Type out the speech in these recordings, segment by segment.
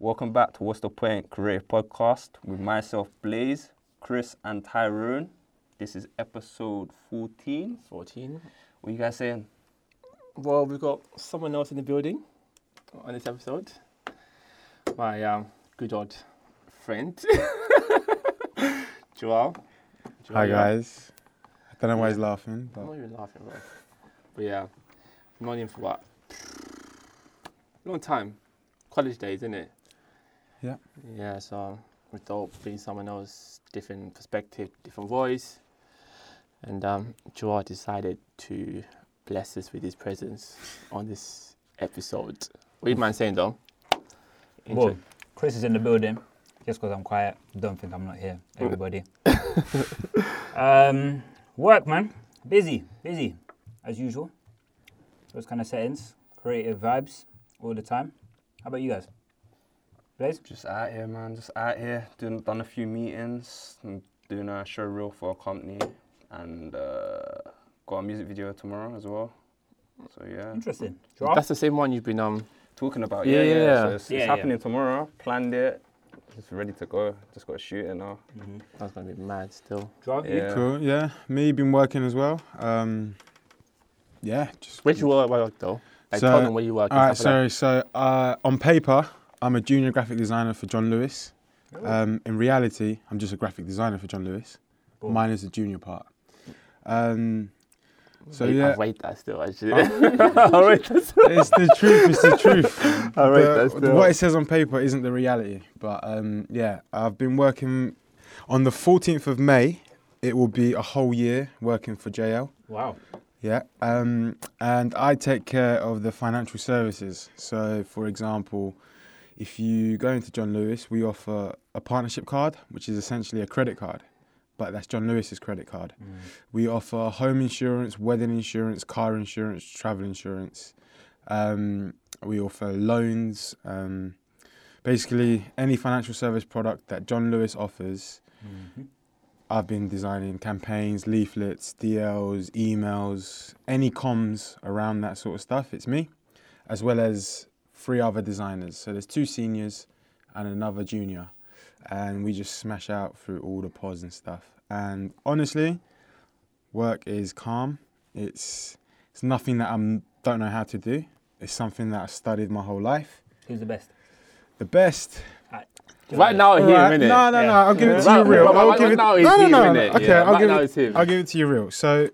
Welcome back to What's the Point Creative Podcast with myself, Blaze, Chris, and Tyrone. This is episode 14. 14. What you guys saying? Well, we've got someone else in the building on this episode. My um, good old friend, Joel. Joel, Hi guys. I don't know why he's laughing, I'm not even laughing, bro. But yeah, I've known him for what? Long time. College days, isn't it? Yeah. Yeah, so we thought being someone else, different perspective, different voice. And um, Joel decided to bless us with his presence on this episode. What do you mind saying though? Intro- Well, Chris is in the building. Just because I'm quiet, don't think I'm not here, everybody. um, work, man. Busy, busy, as usual. Those kind of settings, creative vibes all the time. How about you guys? Blaze? Just out here, man. Just out here. Doing, done a few meetings. and Doing a show reel for a company. And uh, got a music video tomorrow as well. So, yeah. Interesting. Joel? That's the same one you've been um. Talking about, Yeah, yeah, yeah. yeah. So it's, Yeah, it's yeah. happening tomorrow. Planned it. Just ready to go. Just got to shoot it now. Mhm. That's gonna be mad still. Joel, you? Yeah. cool. Yeah, me been working as well. Um, yeah, just. Where do you work, work though? Like So- tell them where you work. All and right, stuff like so so uh, on paper, I'm a junior graphic designer for John Lewis. Um, in reality, I'm just a graphic designer for John Lewis. Cool. Mine is the junior part. Um, so Wait, yeah, I rate that still actually. I rate that still. it's the truth. It's the truth. I rate The- that still. what it says on paper isn't the reality. But um, yeah, I've been working on the 14th of May. It will be a whole year working for JL. Wow. Yeah, um, and I take care of the financial services. So, for example, if you go into John Lewis, we offer a partnership card, which is essentially a credit card, but that's John Lewis's credit card. Mm. We offer home insurance, wedding insurance, car insurance, travel insurance. Um, we offer loans. Um, basically, any financial service product that John Lewis offers. Mhm. I've been designing campaigns, leaflets, DLs, emails, any comms around that sort of stuff. It's me, as well as three other designers. So there's two seniors and another junior, and we just smash out through all the pods and stuff. And honestly, work is calm. It's it's nothing that I don't know how to do. It's something that I studied my whole life. Who's the best? The best. Right now, him, Alright, innit? No, no, no. I'll give it to you real. right- I'll give it. now No, no, no. Okay, Yeah, I'll give it. him. I'll give it to you real. So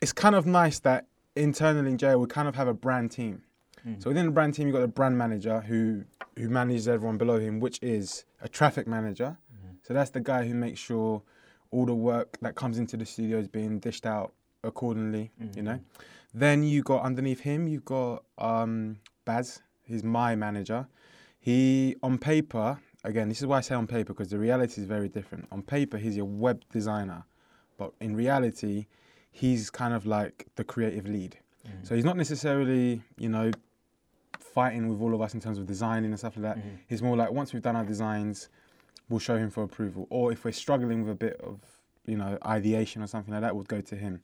it's kind of nice that internally in JL we kind of have a brand team. Mm. So within the brand team, you've got the brand manager who who manages everyone below him, which is a traffic manager. Mm-hmm. So that's the guy who makes sure all the work that comes into the studio is being dished out accordingly. You know. Then you got underneath him, you've got um, Baz. He's my manager. He on paper, again, this is why I say on paper because the reality is very different. On paper, he's your web designer, but in reality, he's kind of like the creative lead. So he's not necessarily, you know, fighting with all of us in terms of designing and stuff like that. Mhm. He's more like once we've done our designs, we'll show him for approval. Or if we're struggling with a bit of, you know, ideation or something like that, we'll go to him.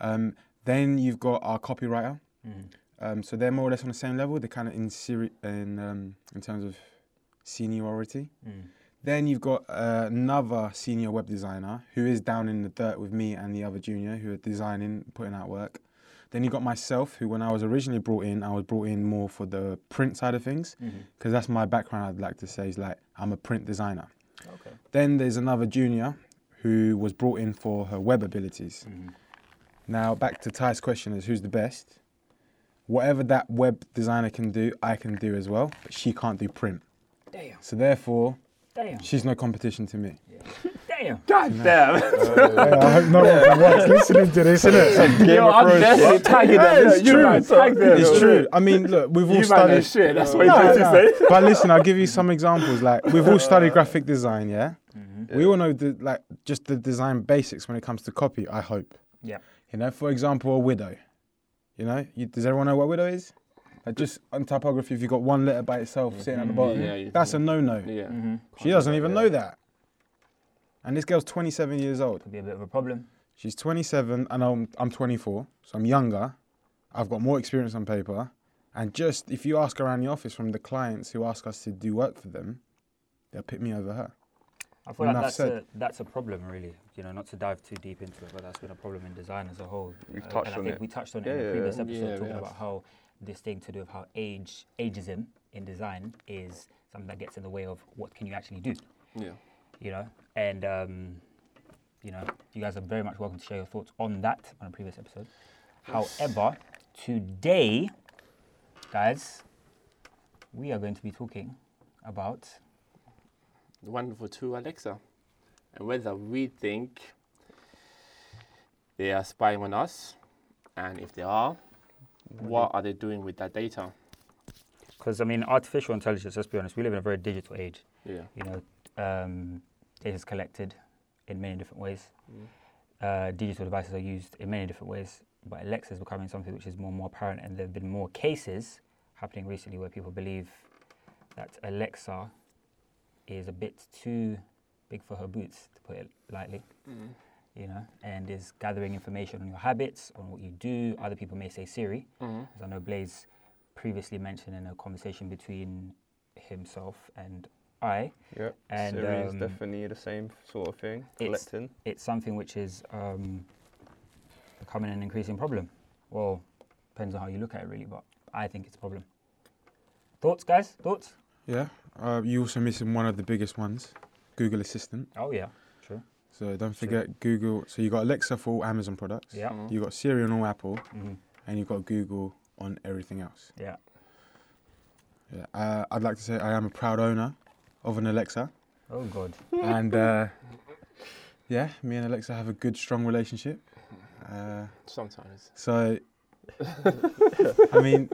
Um, then you've got our copywriter. Mhm. Um, so they're more or less on the same level. They're kind of in seri- in um, in terms of seniority. Mm. Then you've got uh, another senior web designer who is down in the dirt with me and the other junior who are designing, putting out work. Then you got myself, who when I was originally brought in, I was brought in more for the print side of things because that's my background. I'd like to say is like I'm a print designer. Okay. Then there's another junior who was brought in for her web abilities. Mhm. Now back to Ty's question is who's the best? Whatever that web designer can do, I can do as well, but she can't do print. Damn. So therefore, Damn. she's no competition to me. Damn. God damn. I hope no one was listening to this, innit? Yo, I'm definitely tagging them. it's true. man, tag them. It's true. I mean, look, we've all You man studied. shit. That's what No, you no. to say. But listen, I'll give you some examples. Like we've all studied graphic design, yeah. Mhm. We all know the like just the design basics when it comes to copy. I hope. Yeah. You know, for example, a widow. You know, you, does everyone know what widow is? Like just on typography, if you've got one letter by itself sitting at the bottom, Yeah, you- that's a no-no. Yeah. Mhm. She doesn't even know that. And this girl's 27 years old. Could be a bit of a problem. She's 27 and I'm, I'm 24, so I'm younger. I've got more experience on paper. And just if you ask around the office from the clients who ask us to do work for them, they'll pick me over her. I feel like that's said. a, that's a problem, really. You know, not to dive too deep into it, but that's been a problem in design as a whole. We've Uh, touched and I on think it. we touched on Yeah, it in yeah, the previous yeah. episode, Yeah, talking about how this thing to do with how age ageism in design is something that gets in the way of what can you actually do. Yeah. You know, and um, you know, you guys are very much welcome to share your thoughts on that on a previous episode. However, today, guys, we are going to be talking about The wonderful two Alexa, and whether we think they are spying on us, and if they are, what are they doing with that data? Because I mean, artificial intelligence. Let's be honest, we live in a very digital age. Yeah. You know, um, data is collected in many different ways. Mm. Uh, digital devices are used in many different ways. But Alexa is becoming something which is more and more apparent, and there have been more cases happening recently where people believe that Alexa is a bit too big for her boots, to put it lightly. Mm. You know, and is gathering information on your habits, on what you do. Other people may say Siri, Mhm. as I know Blaze previously mentioned in a conversation between himself and I, Yep. And, Siri is um, definitely the same sort of thing. it's- Collecting. it's something which is um, becoming an increasing problem. Well, depends on how you look at it, really, but I think it's a problem. Thoughts, guys? Thoughts? Yeah. Uh, you also missing one of the biggest ones, Google Assistant. Oh yeah, sure. So don't forget Google. So you got Alexa for all Amazon products. Yeah. Mhm. You got Siri on all Apple, hmm and you've got Google on everything else. Yeah. Yeah. Uh, I'd like to say I am a proud owner of an Alexa, Oh god. and uh, yeah, me and Alexa have a good, strong relationship. Uh, Sometimes. so, I mean,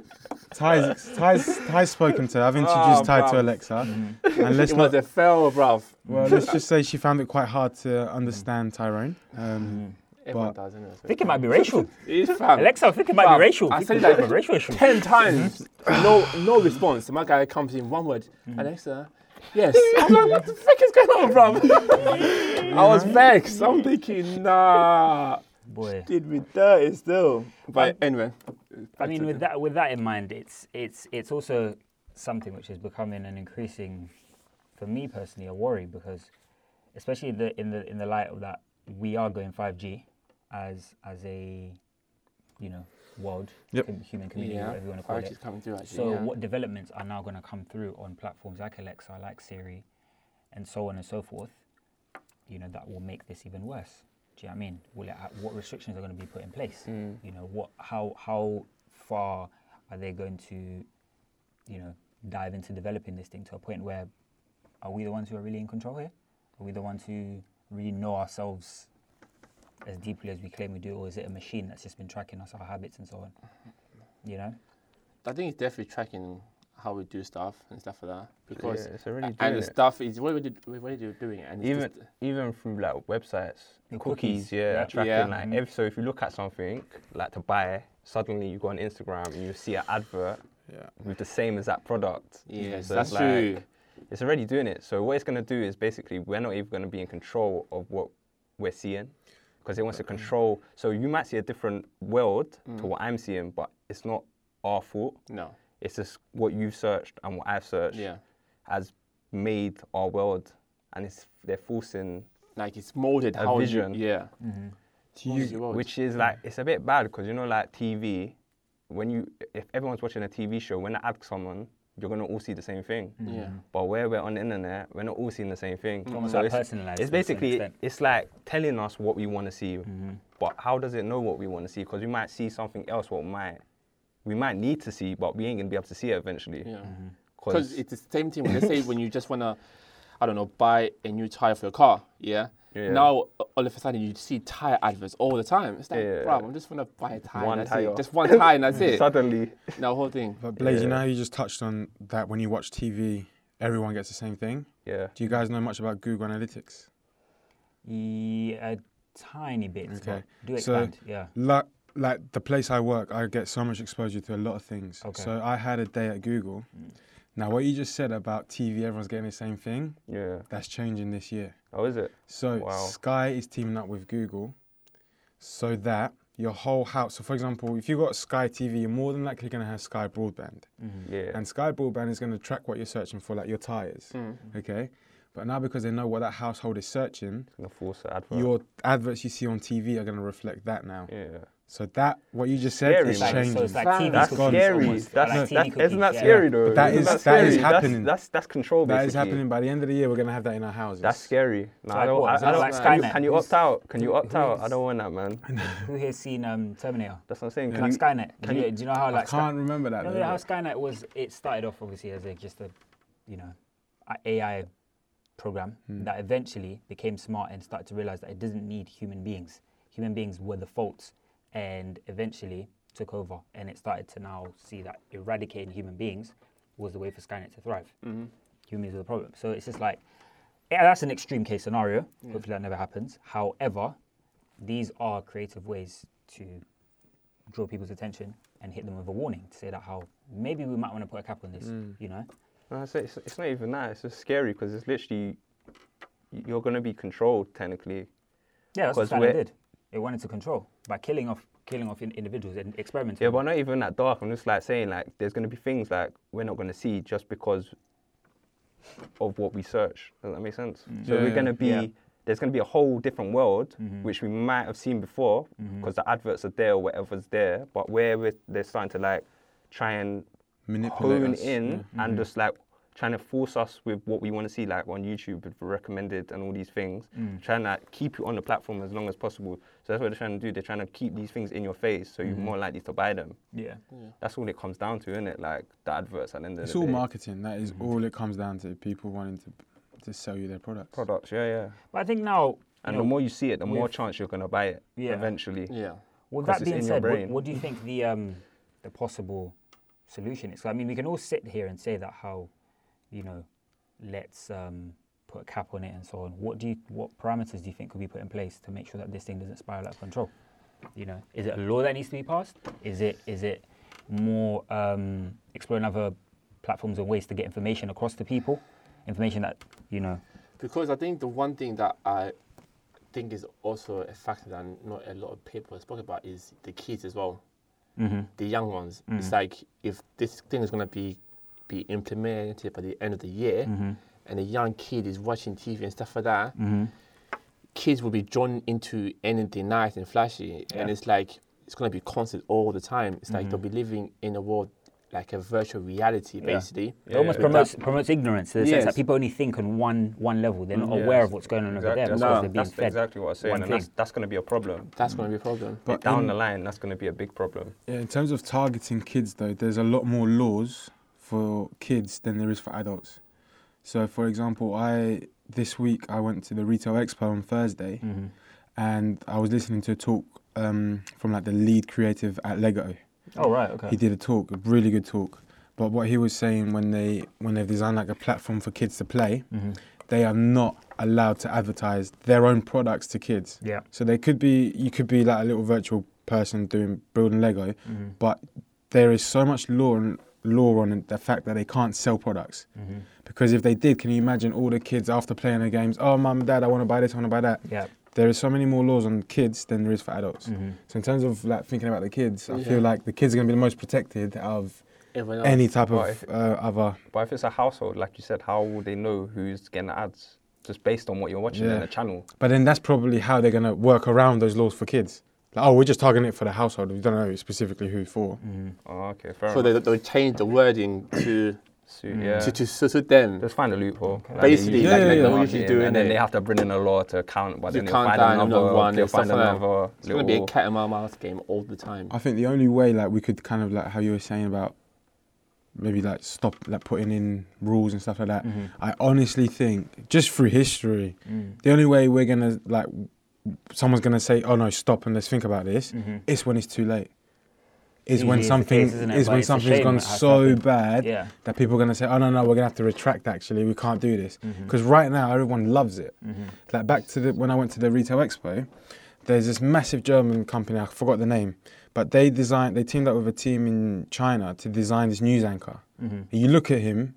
Ty's, Ty's, Ty's spoken to. I've introduced Oh, Ty to bruv. Alexa, Mhm. and let's it not was a fail, bruv. Well, let's just say she found it quite hard to understand Tyrone. Um. Everyone But- does, isn't it? I think it might be racial. Alexa, I think it might Fam, be racial. I I said it that- might be a racial issue. Ten times, no, no response. My guy comes in one word, Mm-hmm. Alexa. Yes. I'm like, what the frick is going on, bruv? I was vexed. I'm thinking, nah, Boy. did me dirty still. But anyway, I mean, with that with that in mind, it's it's it's also something which is becoming an increasing, for me personally, a worry because, especially the in the in the light of that, we are going 5G as as a, you know, world Yep. human community, yeah, whatever you want to call Five it. Coming through actually. So yeah. what developments are now going to come through on platforms like Alexa, like Siri, and so on and so forth? You know that will make this even worse. Do you know what I mean? Will it, what restrictions are going to be put in place? Hmm. You know what? How how far are they going to, you know, dive into developing this thing to a point where are we the ones who are really in control here? Are we the ones who really know ourselves as deeply as we claim we do, or is it a machine that's just been tracking us, our habits, and so on? You know. I think it's definitely tracking how we do stuff and stuff like that because yeah, it's already and the it. stuff is what are you what are you doing it and it's even just- even through like websites, cookies, cookies, yeah, yeah. tracking Yeah. like Mhm. if so if you look at something like to buy, suddenly you go on Instagram and you see an advert yeah. with the same as that product. yes So that's it's true It's already doing it. So what it's gonna do is basically we're not even gonna be in control of what we're seeing because it wants to control. So you might see a different world to mm. what I'm seeing, but it's not our fault. no. It's just what you've searched and what I've searched yeah. has made our world, and it's they're forcing like it's molded A how vision. you yeah Do Molded you, which is mm. like it's a bit bad because you know like TV, when you if everyone's watching a TV show, when I add someone, you're gonna all see the same thing. yeah But where we're on the internet, we're not all seeing the same thing. almost So it's, personalised it's to a certain basically it's like telling us what we want to see, Mm-hmm. but how does it know what we want to see? Because we might see something else what might we might need to see, but we ain't gonna be able to see it eventually. yeah Mm-hmm. because it's the same thing when they say when you just wanna I don't know buy a new tire for your car yeah. Yeah. Now all of a sudden you see tire adverts all the time. It's like, Yeah. bro, I'm just gonna buy a tire. One and that's tire. It. Just one tire and that's it. suddenly Now whole thing. but Blaze, you know how you just touched on that when you watch TV, everyone gets the same thing. yeah. Do you guys know much about Google Analytics? Yeah, a tiny bit. Okay. but Do So- yeah. Like, like the place I work, I get so much exposure to a lot of things. Okay. So I had a day at Google. Mm. Now, what you just said about TV, everyone's getting the same thing. Yeah. That's changing this year. Oh, is it? So Wow. Sky is teaming up with Google so that your whole house. So, for example, if you've got Sky TV, you're more than likely going to have Sky Broadband. Mm-hmm. Yeah. And Sky Broadband is going to track what you're searching for, like your tires. Mm-hmm. Okay? But now, because they know what that household is searching, force advert. your adverts you see on TV are going to reflect that now. yeah. So, that, what you just said, Scary, is man. changing. So it's like Fam, TV That's cookies scary. almost, That's, like that, TV isn't that cookies, yeah. scary though? But that Isn't that scary? That's- happening. That's that's control. that is happening. By the end of the year, we're going to have that in our houses. That's scary. No, So I don't. what? I, I don't like can, you, Skynet? can you opt out? Can you opt out? I don't want that, man. Who here's seen um, Terminator? That's what I'm saying. Can Like you, Skynet. can do, you, you- do you know how I like Sky- can't remember that. You know how Skynet was? It started off obviously as a just a, you know, AI program Hmm. that eventually became smart and started to realize that it doesn't need human beings. Human beings were the faults, and eventually took over. And it started to now see that eradicating human beings was the way for Skynet to thrive. Mm-hmm. Humans are the problem. So it's just like, yeah, that's an extreme case scenario. Hopefully that never happens. However, these are creative ways to draw people's attention and hit them with a warning to say that how maybe we might want to put a cap on this, mm. you know? No, it's, it's, it's not even that. It's just scary because it's literally you're gonna be controlled technically. Yeah, that's what Skynet we're- did. It wanted to control by killing off killing off in, individuals and experimenting. Yeah, but not even that dark. I'm just like saying like there's gonna be things like we're not gonna see just because of what we search. Does that make sense? Mm. So Yeah, we're gonna be Yeah. there's gonna be a whole different world Mhm. which we might have seen before mm-hmm. because the adverts are there or whatever's there. But where we're, they're starting to like try and Manipulate hone us, in yeah. and mm-hmm. just like trying to force us with what we want to see, like on YouTube with recommended and all these things, Mm. trying to keep you on the platform as long as possible. So that's what they're trying to do. They're trying to keep these things in your face, so you're Mm-hmm. more likely to buy them. yeah. That's all it comes down to, isn't it? Like the adverts at the end of It's the all day. marketing. That is all it comes down to. People wanting to to sell you their products. products. Yeah, yeah. But I think now, And the know, more you see it, the more chance you're gonna buy it Yeah. eventually. Yeah. with 'cause that being said, what, what do you think the um, the possible solution is? 'Cause, I mean, we can all sit here and say that how, you know, let's um, put a cap on it and so on. What do you, what parameters do you think could be put in place to make sure that this thing doesn't spiral out of control? You know, is it a law that needs to be passed? Is it is it more um, exploring other platforms and ways to get information across to people? Information that you know. Because I think the one thing that I think is also a factor that not a lot of people have spoken about is the kids as well, Mm-hmm. the young ones. It's like if this thing is going to be be implemented by the end of the year, Mm-hmm. and a young kid is watching TV and stuff like that, Mm-hmm. kids will be drawn into anything nice and flashy, and it's like it's going to be constant all the time. It's like Mm-hmm. they'll be living in a world like a virtual reality, basically. It almost Yeah. promotes promotes ignorance in the sense that people only think on one one level. They're not Mm, aware yes. of what's going on Exactly. over there That's, because what- they're being that's fed. exactly what I'm saying, and that's, that's going to be a problem. That's going to be a problem. But Down in- the line, that's going to be a big problem. Yeah, in terms of targeting kids, though, there's a lot more laws for kids than there is for adults. So, for example, I this week I went to the retail expo on Thursday, Mm-hmm. and I was listening to a talk um, from like the lead creative at Lego. Oh right, okay. He did a talk, a really good talk. But what he was saying when they when they've designed like a platform for kids to play, Mm-hmm. they are not allowed to advertise their own products to kids. Yeah. So they could be you could be like a little virtual person doing building Lego, Mm-hmm. but there is so much law and law on the fact that they can't sell products. Mm-hmm. Because if they did, can you imagine all the kids after playing the games? Oh, mum, dad, I want to buy this, I want to buy that. Yeah. There is so many more laws on kids than there is for adults. Mm-hmm. So in terms of like thinking about the kids, I Yeah. feel like the kids are going to be the most protected of any type Well, of if- uh, other. But if it's a household, like you said, how will they know who's getting ads? Just based on what you're watching Yeah. in the channel. But then that's probably how they're going to work around those laws for kids. Like, oh, we're just targeting it for the household. We don't know specifically who for. Mm-hmm. Oh, okay, fair So enough. they, they'll change the wording to Suit, yeah. to, to suit them. Just find a loophole. Like Basically, they like- usually like do they it, usually do, and then innit? they have to bring in a law to count, but then they'll count find down another, another one they'll and stuff find like that. another It's going to be a cat and mouse game all the time. I think the only way, like, we could kind of like how you were saying about maybe like stop like putting in rules and stuff like that. Mm-hmm. I honestly think just through history, Mm. the only way we're gonna like someone's gonna say, "Oh no, stop and let's think about this," Mm-hmm. is when it's too late. Is when it's the something case, isn't it? is But when something's gone to so happen. bad Yeah. that people are gonna say, "Oh no, no, we're gonna have to retract. Actually, we can't do this." Mm-hmm. Because right now everyone loves it. Mm-hmm. Like back to the when I went to the retail expo, there's this massive German company. I forgot the name, but they designed. They teamed up with a team in China to design this news anchor. Mm-hmm. And you look at him,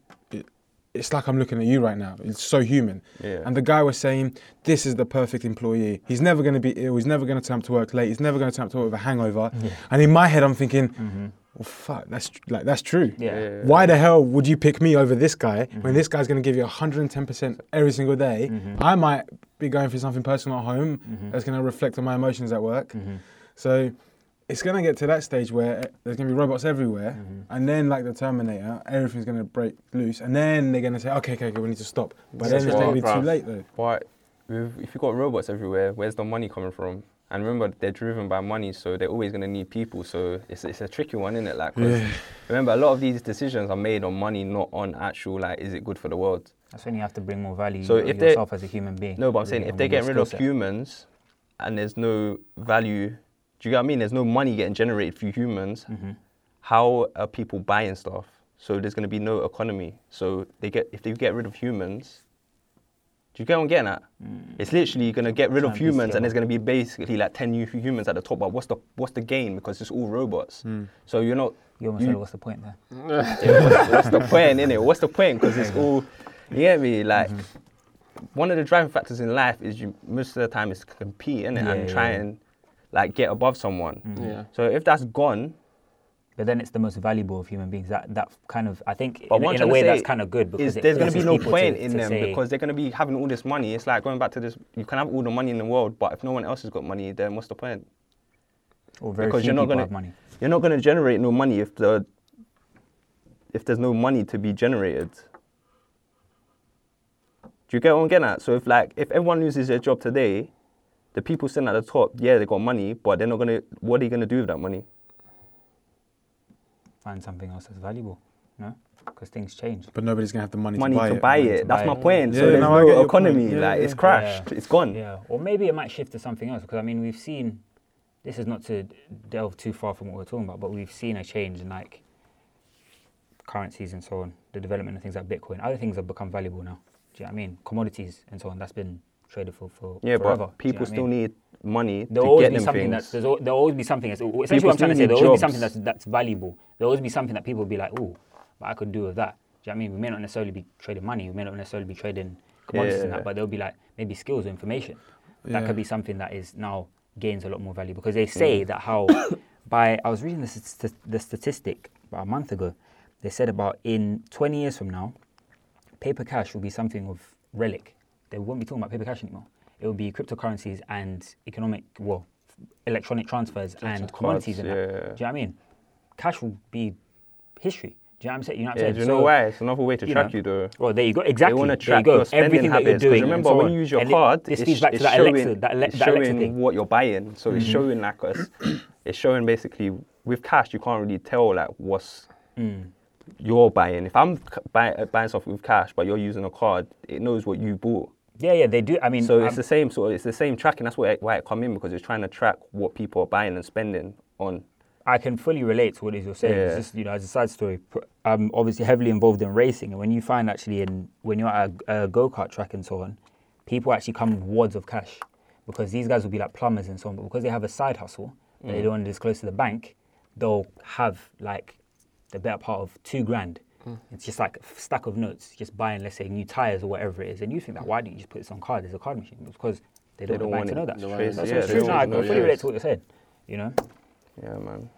it's like I'm looking at you right now. It's so human. Yeah. And the guy was saying, "This is the perfect employee. He's never going to be ill. He's never going to turn up to work late. He's never going to turn up to work with a hangover." Yeah. And in my head, I'm thinking, mm-hmm. "Well, fuck, that's like that's true. Yeah. Yeah. Why the hell would you pick me over this guy when mm-hmm. this guy's going to give you 110% every single day? Mm-hmm. I might be going through something personal at home that's going to reflect on my emotions at work. So it's going to get to that stage where uh, there's going to be robots everywhere, and then like the Terminator, everything's going to break loose, and then they're going to say, okay, okay, okay, we need to stop. But then it's going to what- be too late though. But with, if you've got robots everywhere, where's the money coming from? And remember, they're driven by money, so they're always going to need people. So it's, it's a tricky one, isn't it? Like, 'cause remember, a lot of these decisions are made on money, not on actual, like, is it good for the world? That's when you have to bring more value So so if they- yourself as a human being. No, but I'm saying if they with your get rid of humans and there's no value, do you get what I mean? There's no money getting generated through humans. Mm-hmm. How are people buying stuff? So there's going to be no economy. So they get if they get rid of humans, do you get what I'm getting at? Mm. It's literally going to get rid of humans, and there's going to be basically like ten new humans at the top. But what's the what's the gain? Because it's all robots. Hmm. So you're not. You almost you- said, what's the point there? yeah, what's, what's the point in it? What's the point? Because it's all, you get me? Like, mm-hmm. one of the driving factors in life is you most of the time is to compete in it Yeah, and yeah, try yeah. and like get above someone. Mm-hmm. Yeah. So if that's gone, But then it's the most valuable of human beings. That that kind of I think but in, in a way that's kind of good because is it there's going to be no people point to- in to them say- because they're going to be having all this money. It's like going back to this: you can have all the money in the world, but if no one else has got money, then what's the point? or very because few you're not gonna- have money. You're not going to generate no money if the if there's no money to be generated. Do you get what I'm getting at? So if like if everyone loses their job today, the people sitting at the top, yeah, they got money, but they're not gonna. What are you gonna do with that money? Find something else that's valuable, no? Because things change. But nobody's going to have the money, Money to buy to it. buy money it. to That's buy my it. point. Yeah, so there's no, I no get your economy. point. Yeah, like yeah. it's crashed. Yeah. It's gone. Yeah, or maybe it might shift to something else because I mean we've seen. This is not to delve too far from what we're talking about, but we've seen a change in like currencies and so on, the development of things like Bitcoin. Other things have become valuable now. Do you know what I mean? Commodities and so on. That's been traded for for Yeah, forever. but Do you know people what I still mean? need money There'll to always get them something things. that's there's, al- there'll always be something that's essentially People what I'm trying to say. There'll need always be something that's that's valuable. There'll always be something that people will be like, oh, but I could do with that. Do you know what I mean? We may not necessarily be trading money. We may not necessarily be trading commodities and that, but there'll be like maybe skills or information. That Yeah. could be something that is now gains a lot more value because they Mm. say that how by I was reading the, st- the statistic about a month ago. They said about in 20 years from now, paper cash will be something of relic. They won't be talking about paper cash anymore. It will be cryptocurrencies and economic, well, electronic transfers and commodities and that. yeah. Do you know what I mean? Cash will be history. Do you know what I'm saying? You know what I'm Yeah, saying? do you know So- why? It's another way to you track know, you, though. Well, there you go. Exactly. wanna there you go. your spending Everything that habits, 'cause doing. and remember, so when you use your And it- card, this it's, back it's to that showing, Alexa, that, Ale- it's that Alexa thing. Mm-hmm. what you're buying. So it's showing like us. It's showing basically with cash, you can't really tell like what's Mm. you're buying. If I'm buy, buying stuff with cash, but you're using a card, it knows what you bought. Yeah, yeah, they do. I mean, So um, it's the same sort. Of, it's the same tracking. That's why it, why it come in because it's trying to track what people are buying and spending on. I can fully relate to what it is you're saying. It's just, you know, as a side story, I'm obviously heavily involved in racing, and when you find actually in when you're at a, a go kart track and so on, people actually come with wads of cash because these guys will be like plumbers and so on, but because they have a side hustle that they don't want to disclose to the bank, they'll have like the better part of two grand. It's just like a stack of notes, just buying, let's say, new tires or whatever it is. And you think that why don't you just put this on card? There's a card machine. Because they don't, don't want the bank want to know that. traced. That's Yeah, what's true. No, I want can to know, fully relate to what you're saying. You know. Yeah, man.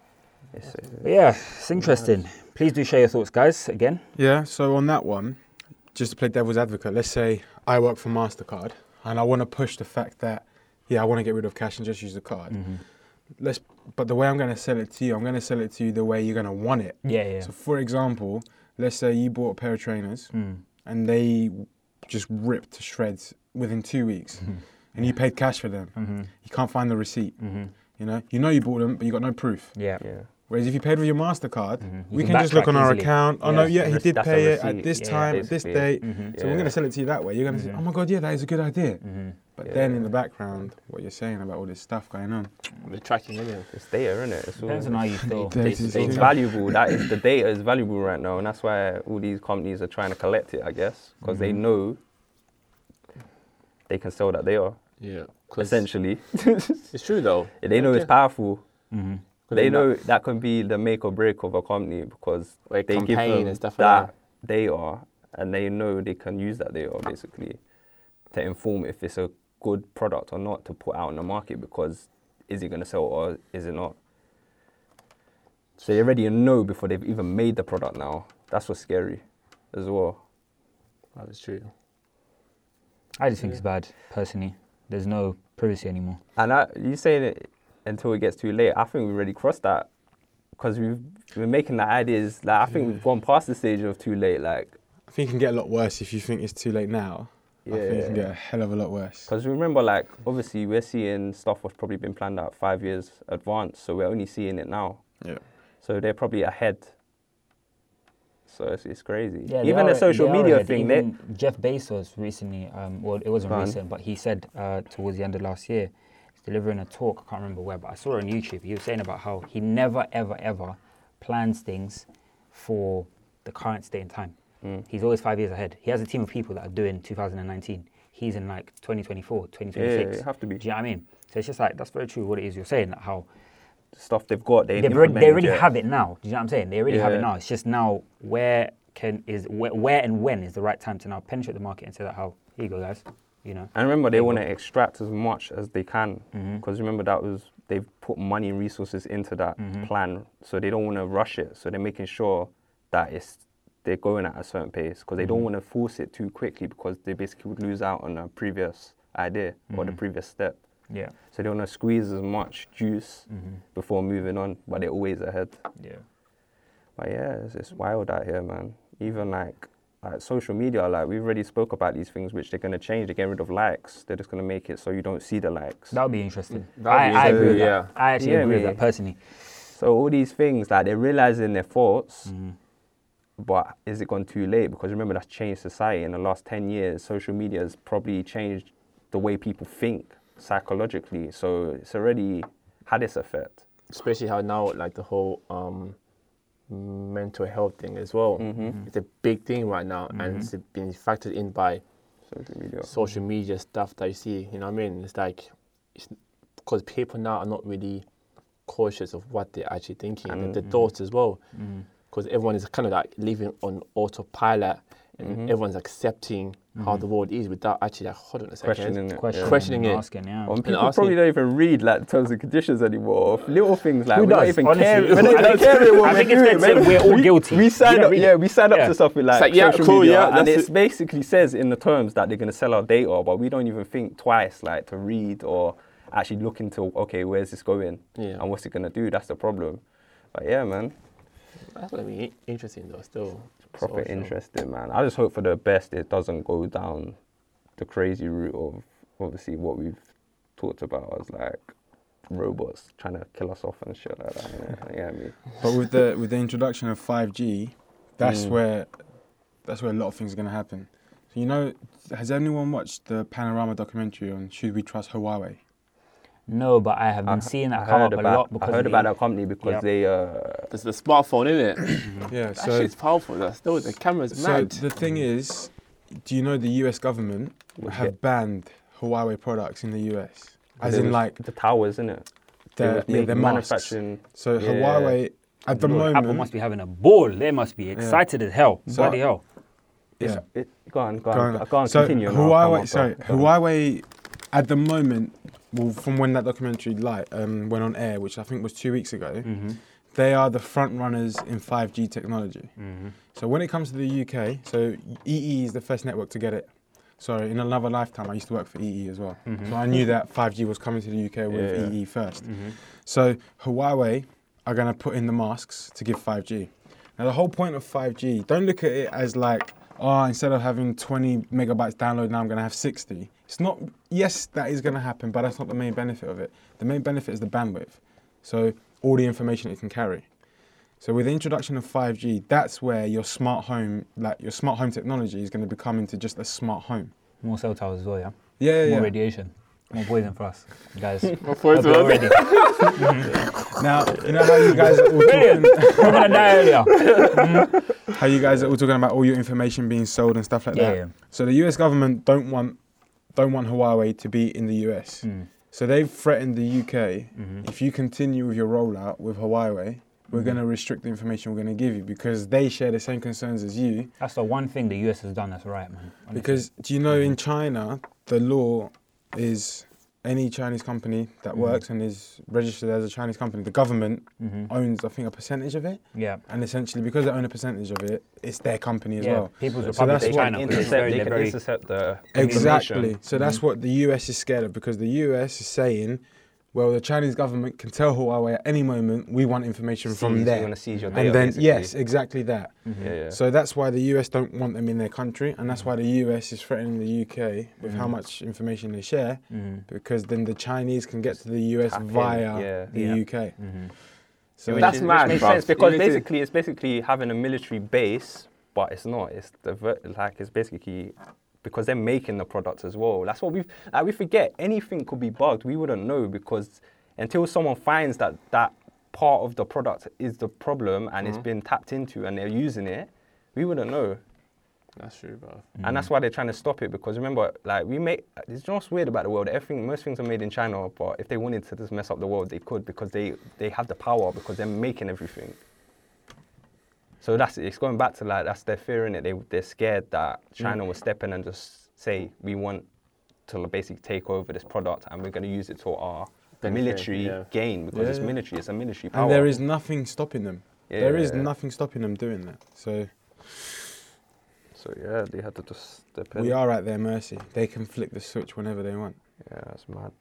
It's, But yeah, it's interesting. Please do share your thoughts, guys. Again, Yeah, so on that one, just to play devil's advocate, let's say I work for MasterCard and I want to push the fact that, yeah, I want to get rid of cash and just use the card. Mm-hmm. Let's, but the way I'm going to sell it to you, I'm going to sell it to you the way you're going to want it. yeah, yeah. So, for example, let's say you bought a pair of trainers Mm. and they just ripped to shreds within two weeks and you paid cash for them. Mm-hmm. You can't find the receipt. Mm-hmm. You know, you know you bought them, but you got no proof. Yeah. yeah. Whereas if you paid with your Mastercard, Mhm. we can, can just look on our easily. account. Oh Yeah. no, yeah, he did that's pay it at this Yeah, time, at this basically. date. Mhm. So we're going to sell it to you that way. You're going to say, Mhm. oh my god, yeah, that is a good idea. Mm-hmm. But then in the background, what you're saying about all this stuff going on. The tracking anyway. It's data, isn't it? It's all- Depends on how you feel. Data it's, it's valuable. That is the data is valuable right now, and that's why all these companies are trying to collect it. I guess because they Mhm. know they can sell that data. Yeah. Essentially, It's true though. they know it's powerful. Mm-hmm. They in that- know that can be the make or break of a company because Like they give them and stuff like that data, and they know they can use that data basically to inform if it's a good product or not to put out in the market because is it going to sell or is it not? So they already know before they've even made the product now. That's what's scary as well. That is true. I just think it's bad, personally. There's no privacy anymore. And I, you saying it until it gets too late. I think we've already crossed that because we've been making the ideas. Like I think we've gone past the stage of too late. Like I think it can get a lot worse if you think it's too late now. I think it can Yeah. get a hell of a lot worse. because remember, like obviously we're seeing stuff was probably been planned out five years advance, so we're only seeing it now. Yeah. So they're probably ahead. So it's, it's crazy. Yeah, even are- the social media ahead. thing, they, Even Jeff Bezos recently, um, well, it wasn't Go on. recent, but he said uh, towards the end of last year, he's delivering a talk. I can't remember where, but I saw it on YouTube. He was saying about how he never, ever, ever plans things for the current state and time. Mm. He's always five years ahead. He has a team of people that are doing 2019. He's in like 2024, 2026. you have to be. Do you know what I mean? So it's just like that's very true. What it is you're saying that how stuff they've got, they already, they already it. have it now. Do you know what I'm saying? They already have it now. It's just now where can is where, where and when is the right time to now penetrate the market and say that how here you go guys, you know. And remember, they want to extract as much as they can because remember that was they've put money and resources into that Mhm. plan, so they don't want to rush it. So they're making sure that it's they're going at a certain pace because they don't Mhm. want to force it too quickly because they basically would lose out on a previous idea or the Mhm. previous step. Yeah. So they want to squeeze as much juice hmm before moving on, but they're always ahead. Yeah. But yeah, it's, it's wild out here, man. Even like like social media, like we've already spoke about these things, which they're gonna change. They're getting rid of likes. They're just gonna make it so you don't see the likes. That would be interesting. That would I, be I agree with interesting, that. I actually Yeah, agree with that personally. So all these things, like they're realizing their faults, Mhm. But is it gone too late? Because remember, that's changed society in the last ten years. Social media has probably changed the way people think psychologically. So it's already had its effect. Especially how now like the whole um, mental health thing as well. Mm-hmm. It's a big thing right now, and it's been factored in by Social media. social media stuff that you see. You know what I mean? It's like it's because people now are not really cautious of what they're actually thinking and And- the thoughts as well. Mhm. Because everyone is kind of like living on autopilot and Mhm. everyone's accepting how the world is without actually like hold on a second. Questioning it. Questioning, yeah. Questioning it. asking, yeah. And people asking- probably don't even read like terms and conditions anymore. Little things like Who we don't even Honestly, caring. I We're not think- even caring what I we're think it's fair to say we're all guilty. We You signed don't up, yeah, we sign up Yeah. to something like, like, yeah, social cool, media, yeah, and it basically says in the terms that they're gonna sell our data, but we don't even think twice, like to read or actually look into okay, where's this going Yeah. and what's it gonna do? That's the problem. But yeah, man, That's gonna be interesting though. Still, proper social. interesting, man. I just hope for the best. It doesn't go down the crazy route of obviously what we've talked about as like robots trying to kill us off and shit like that. Yeah, you get me? But with the with the introduction of 5G, that's Mm. where that's where a lot of things are going to happen. So you know, has anyone watched the Panorama documentary on should we trust Huawei? No, but I have been I- seeing I that come heard up a about, lot because I heard about that company because Yep. they uh There's the smartphone, isn't it? Yeah. that So shit's powerful. Though. Still, the camera's so mad. So the thing is, do you know the U.S. government Would have get- banned Huawei products in the U.S. As in was- like the towers, isn't it? They their yeah, make- their masks. manufacturing. So Yeah. Huawei at the Lord, moment. Apple must be having a ball. They must be excited as hell. So- Bloody hell. Yeah. it, go on, go Go on, on. go on, so continue. and I'll come Huawei, up, sorry, bro. On. Huawei, at the moment, well, from when that documentary light um, went on air, which I think was two weeks ago, Mm-hmm. they are the front runners in 5G technology. Mm-hmm. So when it comes to the UK, so EE is the first network to get it. Sorry, in another lifetime, I used to work for EE as well. Mhm. So I knew that 5G was coming to the UK with Yeah. EE first. Mm-hmm. So Huawei are going to put in the masks to give 5G. Now the whole point of 5G, don't look at it as like, oh, instead of having 20 megabytes download, now I'm going to have 60. It's not. Yes, that is going to happen, but that's not the main benefit of it. The main benefit is the bandwidth. So all the information it can carry. So with the introduction of 5G, that's where your smart home, like your smart home technology, is going to become into just a smart home. More cell towers as well, yeah? Yeah, More yeah. radiation. More poison for us, guys. More poison. you're ready. Now you know how you guys are all talking, We're gonna die earlier. how you guys are all talking about all your information being sold and stuff like Yeah, that. yeah. So the US government don't want don't want Huawei to be in the US. Mm. So they've threatened the UK Mhm. if you continue with your rollout with Huawei, we're going to restrict the information we're going to give you because they share the same concerns as you. That's the one thing the US has done that's right, man. honestly. Because do you know in China, the law is any Chinese company that works and is registered as a Chinese company, the government Mhm. owns, I think, a percentage of it. yeah, And essentially, because they own a percentage of it, it's their company as yeah. well. People's So Republic of China. They which can is intercept, very, they can intercept the Exactly. So that's what the US is scared of because the US is saying, well, the Chinese government can tell Huawei at any moment we want information Seize, from we there. wanna seize your data, and then, basically. yes, exactly that. Mm-hmm. Yeah, yeah. So that's why the US don't want them in their country, and that's why the US is threatening the UK with how much information they share, Mhm. because then the Chinese can get to the US Tap via yeah. the Yeah. UK. Mhm. So Which That's is- mad, Which makes bruv. sense because You to- basically it's basically having a military base, but it's not. It's the ver- like it's basically because they're making the product as well. That's what we like. We forget anything could be bugged. We wouldn't know because until someone finds that that part of the product is the problem and it's mm-hmm. been tapped into and they're using it, we wouldn't know. That's true, bro. And that's mm. why they're trying to stop it because remember, like we make it's just weird about the world. Everything, most things are made in China, but if they wanted to just mess up the world, they could because they they have the power because they're making everything. So that's it's going back to like that's their fear in it. They they're scared that China mm. will step in and just say we want to basically take over this product and we're going to use it to our Benefit, military yeah. gain because Yeah, it's yeah. military. It's a military power. and there is nothing stopping them. There is nothing stopping them doing that. So So yeah, they had to just step in. we are at their mercy. They can flick the switch whenever they want. Yeah, it's mad.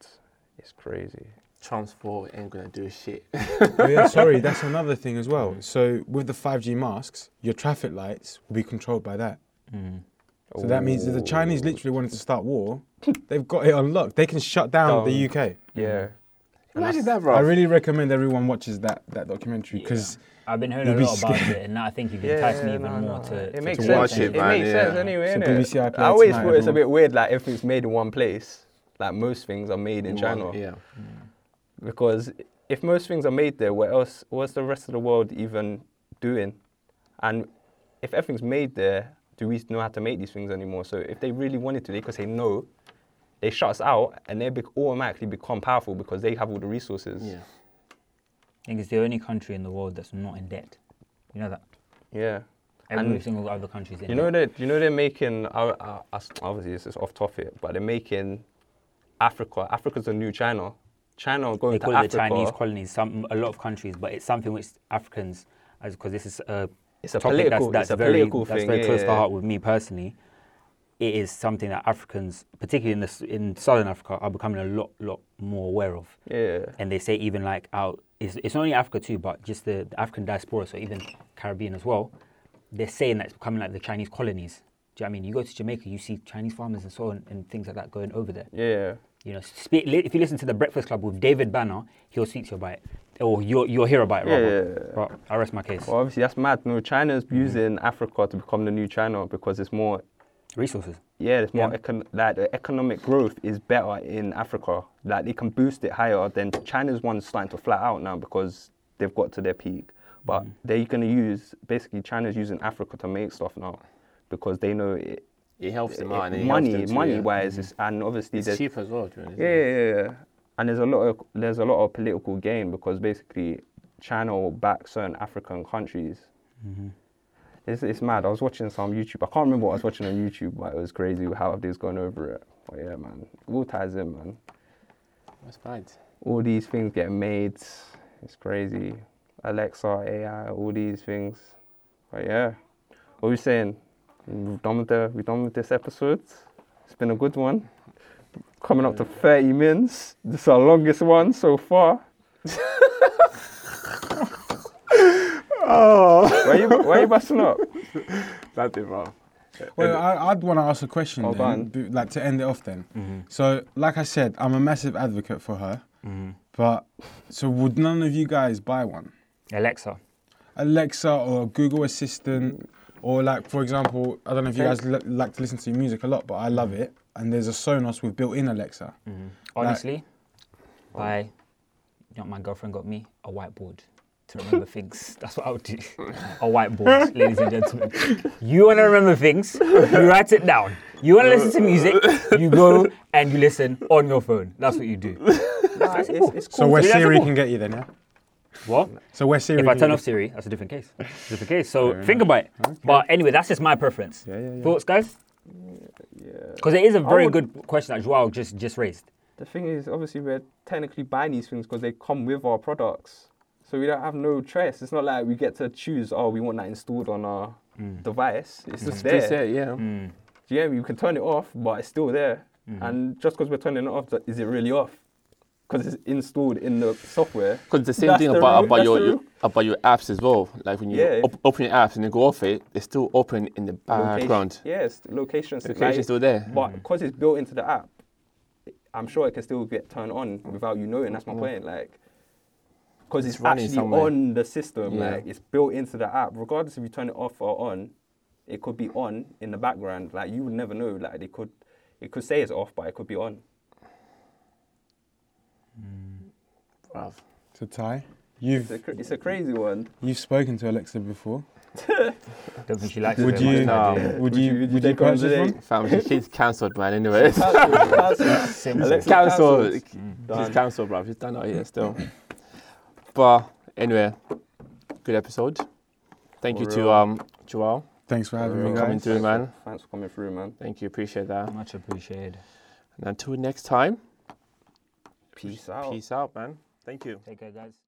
It's crazy. Transport ain't gonna do shit. oh yeah, sorry, that's another thing as well. So with the 5G masks, your traffic lights will be controlled by that. Mhm. So that means if the Chinese literally wanted to start war, they've got it unlocked. They can shut down the UK. Yeah. Imagine that, bro. I really recommend everyone watches that that documentary because I've been hearing You'll a be lot about it, and now I think you've enticed me even no, more no, to, it to, makes to sense. watch it, it man, makes sense anyway. So innit? BBC iPlayer I always tonight, thought it's a bit weird, like everything's made in one place. Like most things are made in You China. want- Yeah. Because if most things are made there, what else? What's the rest of the world even doing? And if everything's made there, do we know how to make these things anymore? So if they really wanted to, they could say no. They shut us out, and they bec automatically become powerful because they have all the resources. Yeah. I think it's the only country in the world that's not in debt. You know that Yeah. every And single other country is in You know debt. that you know they're making uh, uh, obviously this is off topic, but they're making Africa. Africa's a new China. China going They to call it the Chinese colonies. Some a lot of countries, but it's something which Africans, as because this is a It's a topic political- that's, that's a very political that's thing, very close to yeah. heart with me personally. It is something that Africans, particularly in the, in southern Africa, are becoming a lot lot more aware of. yeah, and they say even like out it's, it's not only Africa too, but just the, the African diaspora, so even Caribbean as well. They're saying that it's becoming like the Chinese colonies. Do you know what I mean? You go to Jamaica, you see Chinese farmers and so on and things like that going over there. yeah. You know, speak, if you listen to the Breakfast Club with David Banner, he'll speak to you about it, or you'll you'll hear about it. Yeah, Rather. yeah, yeah. But I rest my case. Well, obviously that's mad. No, China's Mm-hmm. using Africa to become the new China because it's more. Resources. Yeah, it's more Yeah. econ- like the economic growth is better in Africa. Like they can boost it higher. than China's one's starting to flat out now because they've got to their peak. But Mm. they're going to use basically China's using Africa to make stuff now because they know it, It helps them it- out. and it helps money, them too, money yeah. wise, it's, and obviously It's there's cheap as well, Jordan, isn't yeah, yeah, yeah, and there's a lot of there's a lot of political gain because basically China will back certain African countries. Mm-hmm. It's, it's mad. I was watching some YouTube. I can't remember what I was watching on YouTube, but it was crazy how they was going over it. But yeah, man, it all ties in, man. That's fine. All these things get made. It's crazy. Alexa, AI, all these things. But yeah, what we saying? We've done with the we done with this episode. It's been a good one. Coming up to 30 minutes. This is our longest one so far. oh, why you why you busting up? That's it, bro. Well, I, I'd want to ask a question, Oh, go on. then, b- like to end it off. Then, Mm-hmm. so like I said, I'm a massive advocate for her. But so would none of you guys buy one? Alexa. Alexa or Google Assistant, or like for example, I don't know if you guys li- like to listen to music a lot, but I love it. And there's a Sonos with built-in Alexa. Mm-hmm. Honestly, oh. I, you know, my girlfriend got me a whiteboard to remember things. That's what I would do. A whiteboard, ladies and gentlemen. You want to remember things, you write it down. You want to listen to music, you go and you listen on your phone. That's what you do. Nah, it's, it's So where Is that Siri simple? can get you then, yeah? What? So where Siri? If I turn off Siri, that's a different case. Different case. So think about it. But anyway, that's just my preference. Yeah, yeah, yeah. Thoughts, guys? Yeah. Because it is a very would- good question that Joel just just raised. The thing is, obviously, we're technically buying these things because they come with our products. So we don't have no choice. It's not like we get to choose, oh, we want that installed on our device. It's just there. Just say, yeah. Mm. Do you get me? We can turn it off, but it's still there. Mm-hmm. And just because we're turning it off, is it really off? Because it's installed in the software. Because the same That's thing the about, about your, your about your apps as well. Like when you Yeah. op- open your apps and you go off it, they're still open in the background. Location, yes, location. Location's still there. But because it's built into the app, I'm sure it can still get turned on without you knowing. That's my point. Like, because it's, It's actually somewhere. on the system. Yeah. Like, it's built into the app. Regardless if you turn it off or on, it could be on in the background. Like, you would never know. Like, they could, it could say it's off, but it could be on. Bruv. So Ty, It's you've a, cra- it's a crazy one. you've spoken to Alexa before. Don't think she likes Would it. you- very much, No. Nigeria. Would you would would you take her purchase one? date? Fam, she's cancelled, man. Anyway, Cancelled, cancelled. Cancelled. cancelled. She's cancelled, bruv. She's done out here still. But anyway, good episode. Thank you For to real. um Joel. Thanks for having For me, real. Coming guys. through, Thanks for- man. Thanks for coming through, man. Thank you, appreciate that. Much appreciated. And until next time, Peace out. peace out, man. Thank you. Take care, guys.